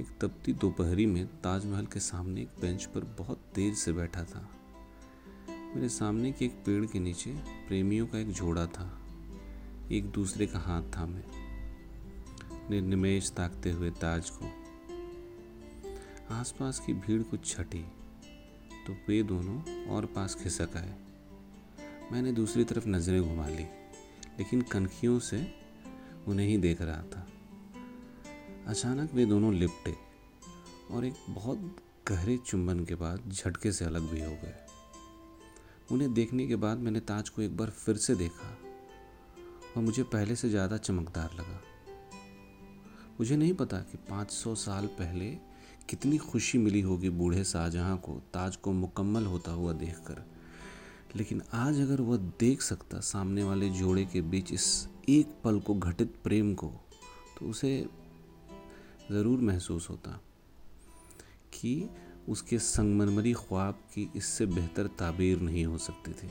एक तपती दोपहरी में ताजमहल के सामने एक बेंच पर बहुत देर से बैठा था। मेरे सामने के एक पेड़ के नीचे प्रेमियों का एक जोड़ा था। एक दूसरे का हाथ था मैं। निर्निमेश ताकते हुए ताज को। आसपास की भीड़ कुछ छटी तो वे दोनों और पास खिसक आए। मैंने दूसरी तरफ़ नज़रें घुमा ली, लेकिन कनखियों से उन्हें ही देख रहा था। अचानक वे दोनों लिपटे और एक बहुत गहरे चुंबन के बाद झटके से अलग भी हो गए। उन्हें देखने के बाद मैंने ताज को एक बार फिर से देखा और मुझे पहले से ज़्यादा चमकदार लगा। मुझे नहीं पता कि 500 साल पहले कितनी खुशी मिली होगी बूढ़े शाहजहां को ताज को मुकम्मल होता हुआ देखकर, लेकिन आज अगर वह देख सकता सामने वाले जोड़े के बीच इस एक पल को घटित प्रेम को तो उसे ज़रूर महसूस होता कि उसके संगमरमरी ख्वाब की इससे बेहतर ताबीर नहीं हो सकती थी।